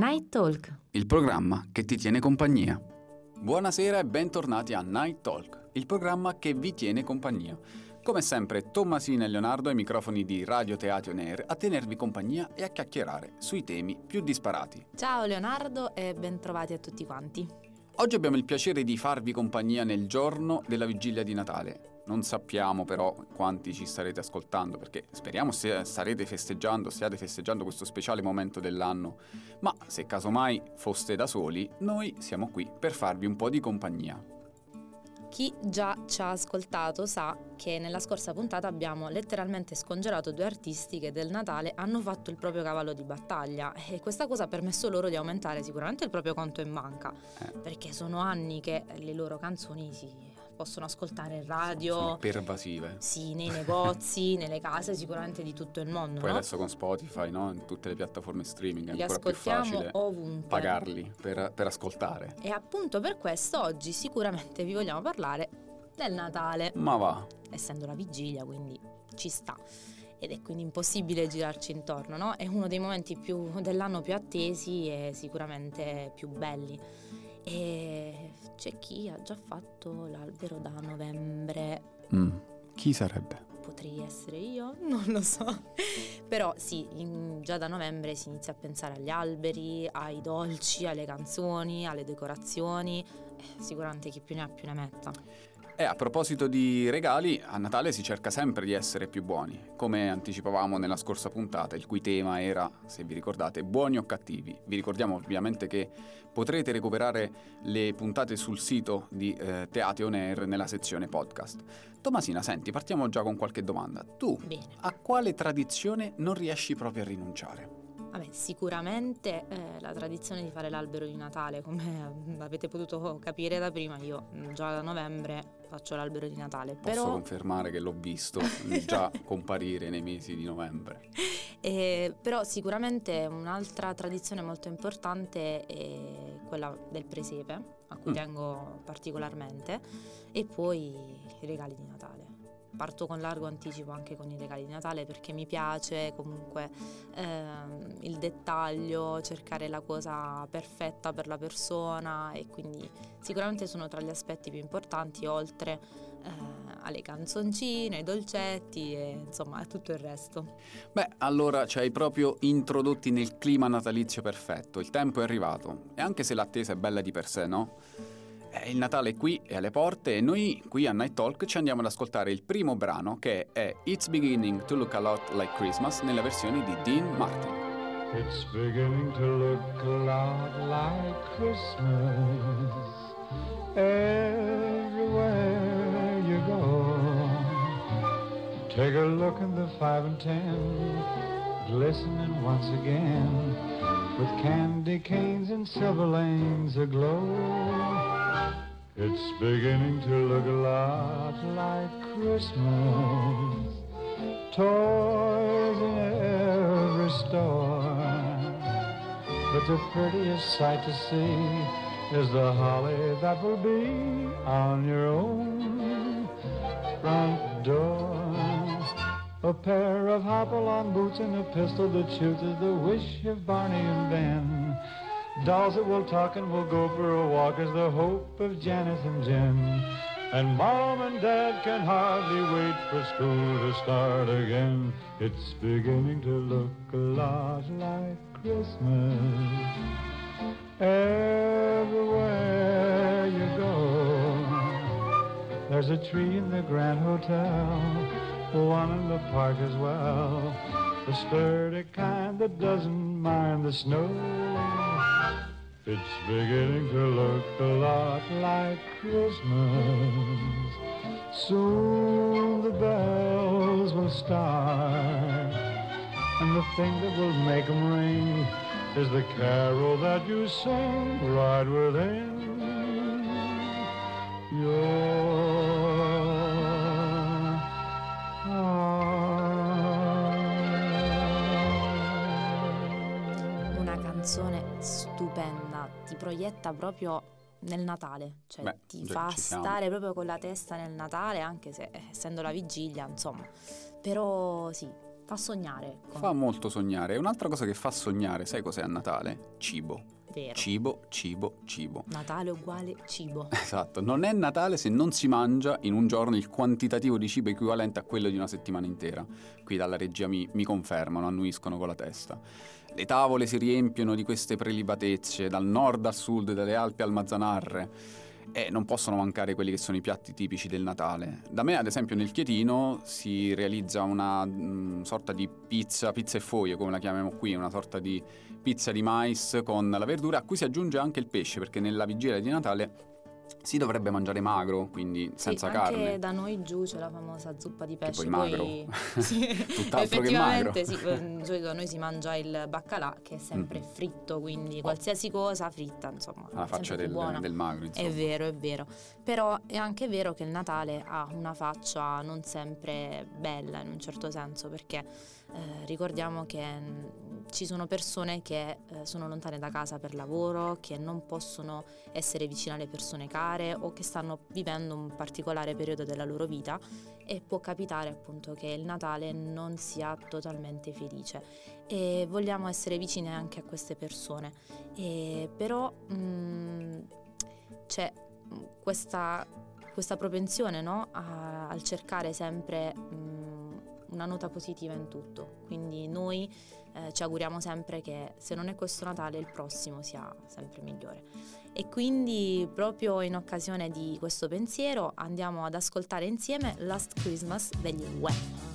Night Talk, il programma che ti tiene compagnia. Buonasera e bentornati a Night Talk, il programma che vi tiene compagnia. Come sempre, Tommasina e Leonardo ai microfoni di Radio Teatro Air a tenervi compagnia e a chiacchierare sui temi più disparati. Ciao Leonardo e bentrovati a tutti quanti. Oggi abbiamo il piacere di farvi compagnia nel giorno della vigilia di Natale. Non sappiamo però quanti ci starete ascoltando perché speriamo se starete festeggiando, stiate festeggiando questo speciale momento dell'anno, ma se casomai foste da soli, noi siamo qui per farvi un po' di compagnia. Chi già ci ha ascoltato sa che nella scorsa puntata abbiamo letteralmente scongelato due artisti che del Natale hanno fatto il proprio cavallo di battaglia e questa cosa ha permesso loro di aumentare sicuramente il proprio conto in banca, eh. perché sono anni che le loro canzoni si possono ascoltare in radio. Sono pervasive. Sì, nei negozi, nelle case sicuramente di tutto il mondo. Poi no? adesso con Spotify, no? in tutte le piattaforme streaming è Li ancora più facile ovunque. pagarli per, per ascoltare. E appunto per questo oggi sicuramente vi vogliamo parlare del Natale. Ma va. Essendo la vigilia, quindi ci sta ed è quindi impossibile girarci intorno, no? È uno dei momenti più, dell'anno più attesi e sicuramente più belli. E c'è chi ha già fatto l'albero da novembre. Mm, chi sarebbe? Potrei essere io, non lo so. Però sì, in, già da novembre si inizia a pensare agli alberi, ai dolci, alle canzoni, alle decorazioni. Eh, sicuramente chi più ne ha più ne metta. E a proposito di regali, a Natale si cerca sempre di essere più buoni, come anticipavamo nella scorsa puntata, il cui tema era, se vi ricordate, buoni o cattivi. Vi ricordiamo ovviamente che potrete recuperare le puntate sul sito di eh, Teatro On Air nella sezione podcast. Tomasina, senti, partiamo già con qualche domanda. Tu Bene. a quale tradizione non riesci proprio a rinunciare? Vabbè, sicuramente eh, la tradizione di fare l'albero di Natale, come avete potuto capire da prima, io mm, già da novembre faccio l'albero di Natale. Posso però... confermare che l'ho visto già comparire nei mesi di novembre. Eh, però sicuramente un'altra tradizione molto importante è quella del presepe, a cui mm. tengo particolarmente, e poi i regali di Natale parto con largo anticipo anche con i regali di Natale perché mi piace comunque ehm, il dettaglio, cercare la cosa perfetta per la persona e quindi sicuramente sono tra gli aspetti più importanti oltre eh, alle canzoncine, ai dolcetti e insomma a tutto il resto. Beh, allora ci hai proprio introdotti nel clima natalizio perfetto, il tempo è arrivato e anche se l'attesa è bella di per sé, no? Il Natale è qui, è alle porte e noi qui a Night Talk ci andiamo ad ascoltare il primo brano che è It's Beginning to Look a Lot Like Christmas nella versione di Dean Martin. It's beginning to look a lot like Christmas everywhere you go. Take a look in the five and ten, glistening once again with candy canes and silver lanes aglow. It's beginning to look a lot like Christmas. Toys in every store. But the prettiest sight to see is the holly that will be on your own front door. A pair of hopalong boots and a pistol that shoots is the wish of Barney and Ben. Dolls that will talk and will go for a walk is the hope of Janice and Jim. And Mom and Dad can hardly wait for school to start again. It's beginning to look a lot like Christmas. Everywhere you go, there's a tree in the Grand Hotel, one in the park as well. The sturdy kind that doesn't mind the snow. It's beginning to look a lot like Christmas. Soon the bells will start, and the thing that will make them ring is the carol that you sing right within your stupenda, ti proietta proprio nel Natale, cioè Beh, ti fa stare proprio con la testa nel Natale, anche se eh, essendo la vigilia, insomma. Però sì, fa sognare. ecco. Fa molto sognare. E un'altra cosa che fa sognare, sai cos'è a Natale? Cibo. Vero. Cibo, cibo, cibo. Natale uguale cibo. Esatto, non è Natale se non si mangia in un giorno il quantitativo di cibo equivalente a quello di una settimana intera. Qui dalla regia mi, mi confermano, annuiscono con la testa. Le tavole si riempiono di queste prelibatezze, dal nord al sud, dalle Alpi al Mazzanarre. E non possono mancare quelli che sono i piatti tipici del Natale. Da me, ad esempio, nel Chietino si realizza una mm, sorta di pizza, pizza e foglie, come la chiamiamo qui, una sorta di pizza di mais con la verdura, a cui si aggiunge anche il pesce, perché nella vigilia di Natale si dovrebbe mangiare magro, quindi senza sì, anche carne. da noi giù c'è la famosa zuppa di pesce. poi magro. sì, Tutt'altro che magro. effettivamente sì, di solito da noi si mangia il baccalà che è sempre Mm. fritto, quindi qualsiasi cosa fritta, insomma, è faccia del, del magro, insomma. È vero, è vero. Però è anche vero che il Natale ha una faccia non sempre bella in un certo senso, perché eh, ricordiamo che mm, ci sono persone che eh, sono lontane da casa per lavoro, che non possono essere vicine alle persone care o che stanno vivendo un particolare periodo della loro vita e può capitare appunto che il Natale non sia totalmente felice e vogliamo essere vicine anche a queste persone. E però mm, c'è mm, questa, questa propensione no, a- al cercare sempre mm, una nota positiva in tutto. Quindi noi eh, ci auguriamo sempre che se non è questo Natale il prossimo sia sempre migliore. E quindi proprio in occasione di questo pensiero andiamo ad ascoltare insieme Last Christmas degli Wham.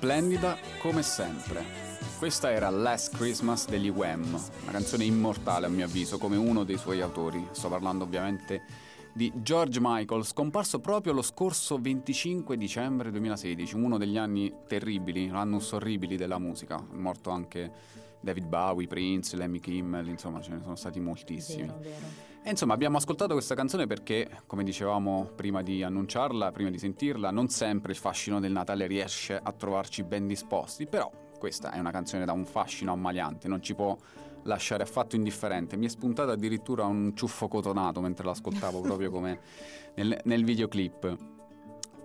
Splendida come sempre. Questa era Last Christmas degli Wham, una canzone immortale a mio avviso, come uno dei suoi autori. Sto parlando ovviamente di George Michael, scomparso proprio lo scorso 25 dicembre 2016, uno degli anni terribili, l'annus orribili della musica. È morto anche David Bowie, Prince, Lemmy Kimmel, insomma ce ne sono stati moltissimi. Vero, vero. E insomma abbiamo ascoltato questa canzone perché, come dicevamo prima di annunciarla, prima di sentirla, non sempre il fascino del Natale riesce a trovarci ben disposti, però questa è una canzone da un fascino ammaliante, non ci può lasciare affatto indifferente. Mi è spuntato addirittura un ciuffo cotonato mentre l'ascoltavo proprio come nel, nel videoclip.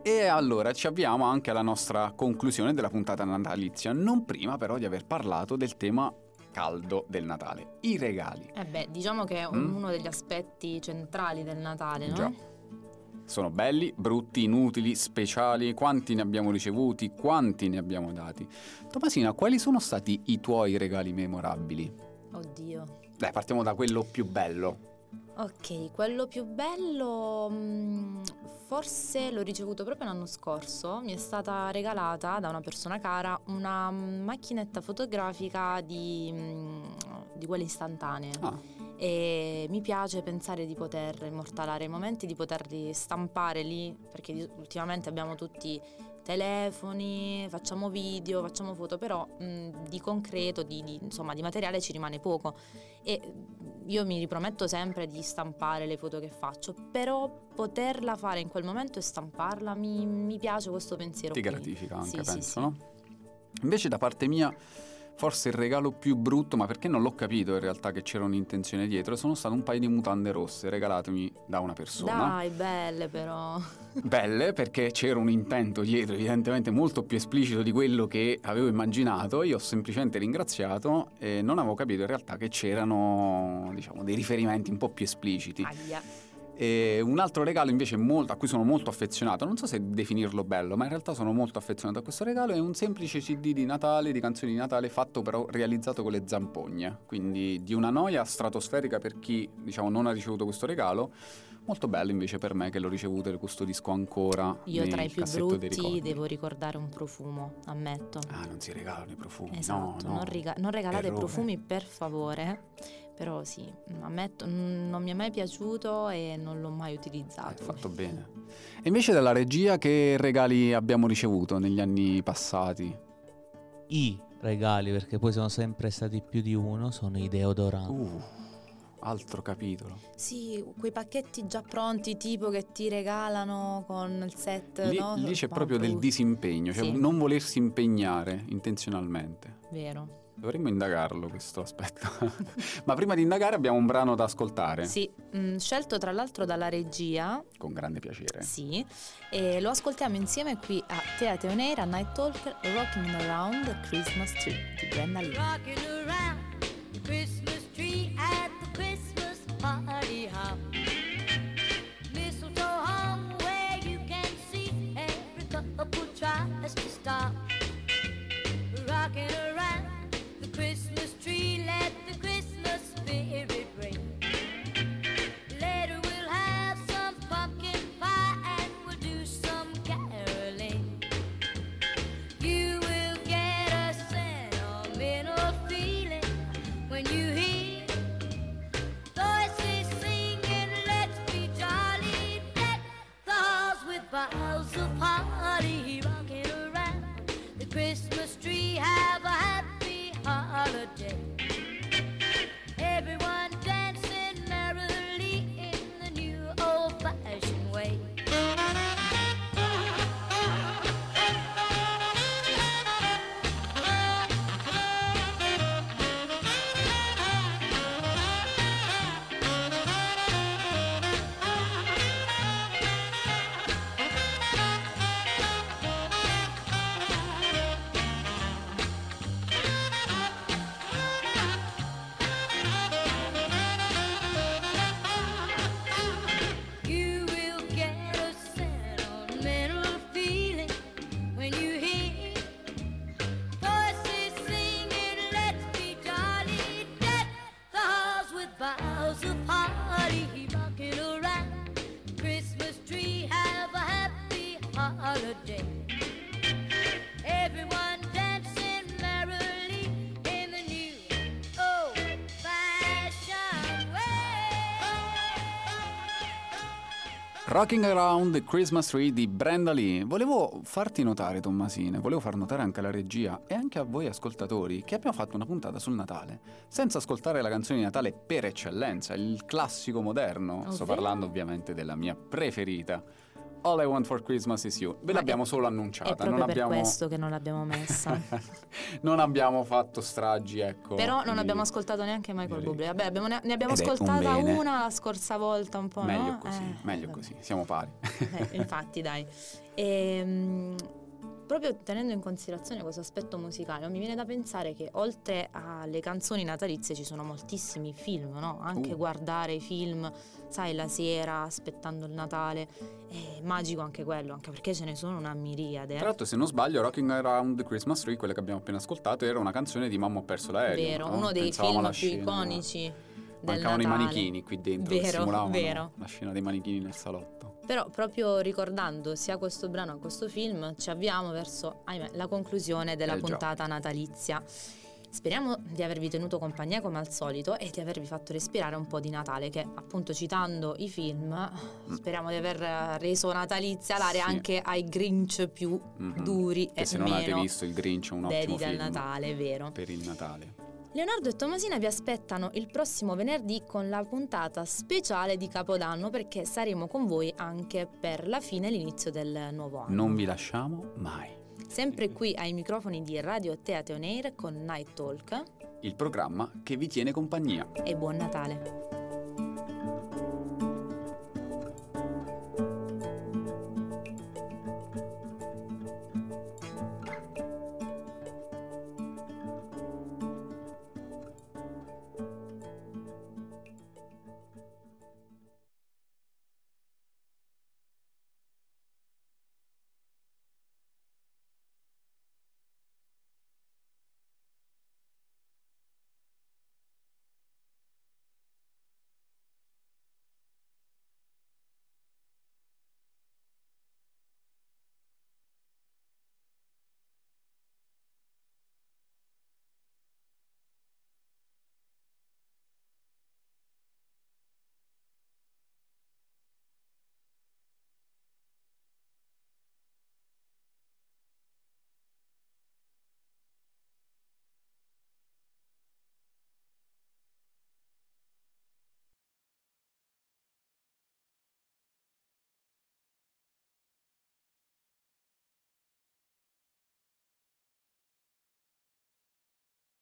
E allora ci avviamo anche alla nostra conclusione della puntata natalizia, non prima però di aver parlato del tema caldo del Natale, i regali. Eh beh, diciamo che è Mm. uno degli aspetti centrali del Natale, no? Già. Sono belli, brutti, inutili, speciali, quanti ne abbiamo ricevuti, quanti ne abbiamo dati. Tomasina, quali sono stati i tuoi regali memorabili? Oddio. Dai, partiamo da quello più bello. Ok, quello più bello mm, forse l'ho ricevuto proprio l'anno scorso, mi è stata regalata da una persona cara una macchinetta fotografica di, mm, di quelle istantanee. Ah, e mi piace pensare di poter immortalare i momenti, di poterli stampare lì, perché ultimamente abbiamo tutti telefoni, facciamo video, facciamo foto, però mh, di concreto, di, di- insomma, di materiale ci rimane poco e io mi riprometto sempre di stampare le foto che faccio, però poterla fare in quel momento e stamparla mi, mi piace questo pensiero. ti qui. gratifica anche, Sì, sì, penso, sì. no? Invece da parte mia, forse il regalo più brutto, ma perché non l'ho capito in realtà che c'era un'intenzione dietro, sono state un paio di mutande rosse regalatemi da una persona. Dai, belle però. Belle perché c'era un intento dietro evidentemente molto più esplicito di quello che avevo immaginato. Io ho semplicemente ringraziato e non avevo capito in realtà che c'erano diciamo, dei riferimenti un po' più espliciti. Aia. E un altro regalo invece molto- a cui sono molto affezionato, non so se definirlo bello, ma in realtà sono molto affezionato a questo regalo, è un semplice CD di Natale, di canzoni di Natale, fatto però realizzato con le zampogne, quindi di una noia stratosferica per chi diciamo non ha ricevuto questo regalo, molto bello invece per me che l'ho ricevuto e lo custodisco ancora Io tra i più brutti devo ricordare un profumo, ammetto. Ah, non si regalano i profumi, Esatto, no, no. non, riga- non regalate errore. profumi per favore, però sì, ammetto, mm, non mi è mai piaciuto e non l'ho mai Hai utilizzato. fatto bene. E invece dalla regia che regali abbiamo ricevuto negli anni passati? I regali, perché poi sono sempre stati più di uno, sono i deodoranti. Uh, altro capitolo. Sì, quei pacchetti già pronti, tipo che ti regalano con il set, Lì, no? lì c'è proprio del disimpegno, cioè Sì. non volersi impegnare intenzionalmente. Vero. Dovremmo indagarlo questo aspetto. Ma prima di indagare abbiamo un brano da ascoltare. Sì, mm, scelto tra l'altro dalla regia, Con grande piacere. sì, e lo ascoltiamo insieme qui a Teatro Neira, Night Talker, Rocking Around the Christmas Tree di Brenda Lee. Rocking around the Christmas tree at when you Rocking Around the Christmas Tree di Brenda Lee. Volevo farti notare, Tommasine, volevo far notare anche alla regia e anche a voi ascoltatori che abbiamo fatto una puntata sul Natale, senza ascoltare la canzone di Natale per eccellenza, il classico moderno. Sto Ovvero? parlando ovviamente della mia preferita. All I Want for Christmas is You. Ve Ma l'abbiamo è- solo È annunciata, proprio non per abbiamo... questo che non l'abbiamo messa. non abbiamo fatto stragi, ecco. Però non di- abbiamo ascoltato neanche Michael di- Bublé. Vabbè, abbiamo- ne ne abbiamo Ed è un ascoltata bene. una la scorsa volta un po', Meglio no? così, Eh, meglio vabbè. così, siamo pari. Eh, infatti, dai. Ehm, proprio tenendo in considerazione questo aspetto musicale, mi viene da pensare che oltre alle canzoni natalizie ci sono moltissimi film, no? Anche Uh. guardare i film, sai, la sera, aspettando il Natale, è magico anche quello, anche perché ce ne sono una miriade. Tra l'altro, se non sbaglio, Rocking Around the Christmas Tree, quella che abbiamo appena ascoltato, era una canzone di Mamma ho perso l'aereo. Vero, no? uno dei Pensavamo film più scena- iconici del Mancavano i Natale. manichini qui dentro, Vero, simulavano vero. la scena dei manichini nel salotto. Però proprio ricordando sia questo brano che questo film ci avviamo verso, ahimè, la conclusione della Eh già. puntata natalizia. Speriamo di avervi tenuto compagnia come al solito e di avervi fatto respirare un po' di Natale, che appunto citando i film speriamo di aver reso natalizia l'area Mm. Sì. anche ai Grinch più Mhm. duri Che e se non avete visto il Grinch è un ottimo film Natale, vero. per il Natale. Leonardo e Tomasina vi aspettano il prossimo venerdì con la puntata speciale di Capodanno perché saremo con voi anche per la fine e l'inizio del nuovo anno. Non vi lasciamo mai. Sempre qui ai microfoni di Radio Teatro Air con Night Talk Il programma che vi tiene compagnia. e buon Natale.